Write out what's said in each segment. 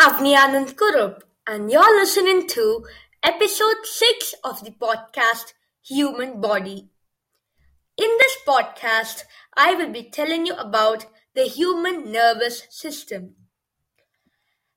Avani Anand Kurup, and you're listening to episode 6 of the podcast Human Body. In this podcast, I will be telling you about the human nervous system.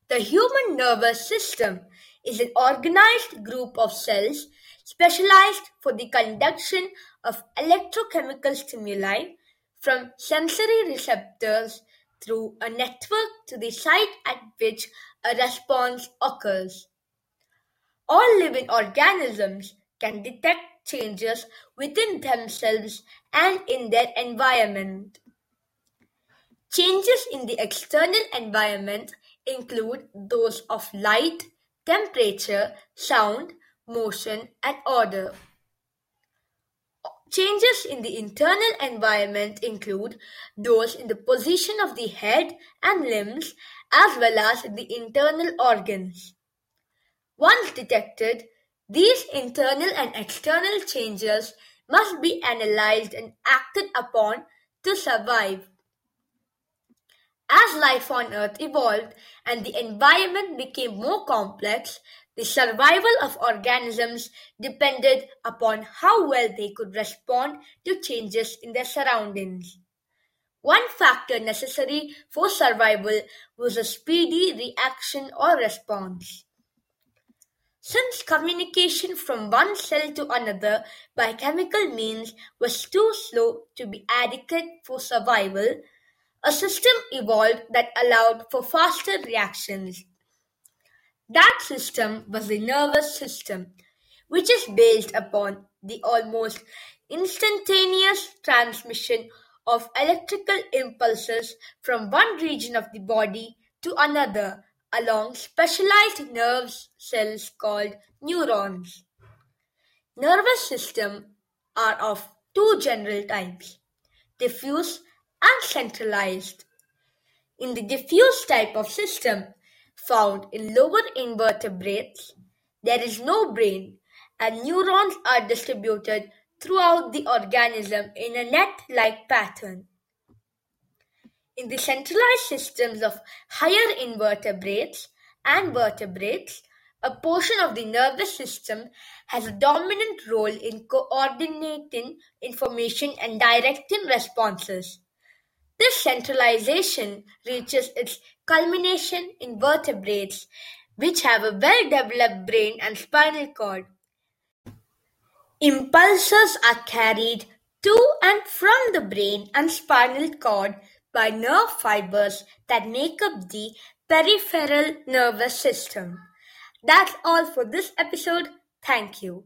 The human nervous system is an organized group of cells specialized for the conduction of electrochemical stimuli from sensory receptors through a network to the site at which a response occurs. All living organisms can detect changes within themselves and in their environment. Changes in the external environment include those of light, temperature, sound, motion, and odor. Changes in the internal environment include those in the position of the head and limbs as well as in the internal organs. Once detected, these internal and external changes must be analyzed and acted upon to survive. As life on Earth evolved and the environment became more complex, the survival of organisms depended upon how well they could respond to changes in their surroundings. One factor necessary for survival was a speedy reaction or response. Since communication from one cell to another by chemical means was too slow to be adequate for survival, a system evolved that allowed for faster reactions. That system was the nervous system, which is based upon the almost instantaneous transmission of electrical impulses from one region of the body to another along specialized nerve cells called neurons. Nervous systems are of two general types, diffuse and centralized. In the diffuse type of system, found in lower invertebrates, there is no brain, and neurons are distributed throughout the organism in a net-like pattern. In the centralized systems of higher invertebrates and vertebrates, a portion of the nervous system has a dominant role in coordinating information and directing responses. This centralization reaches its culmination in vertebrates, which have a well-developed brain and spinal cord. Impulses are carried to and from the brain and spinal cord by nerve fibers that make up the peripheral nervous system. That's all for this episode. Thank you.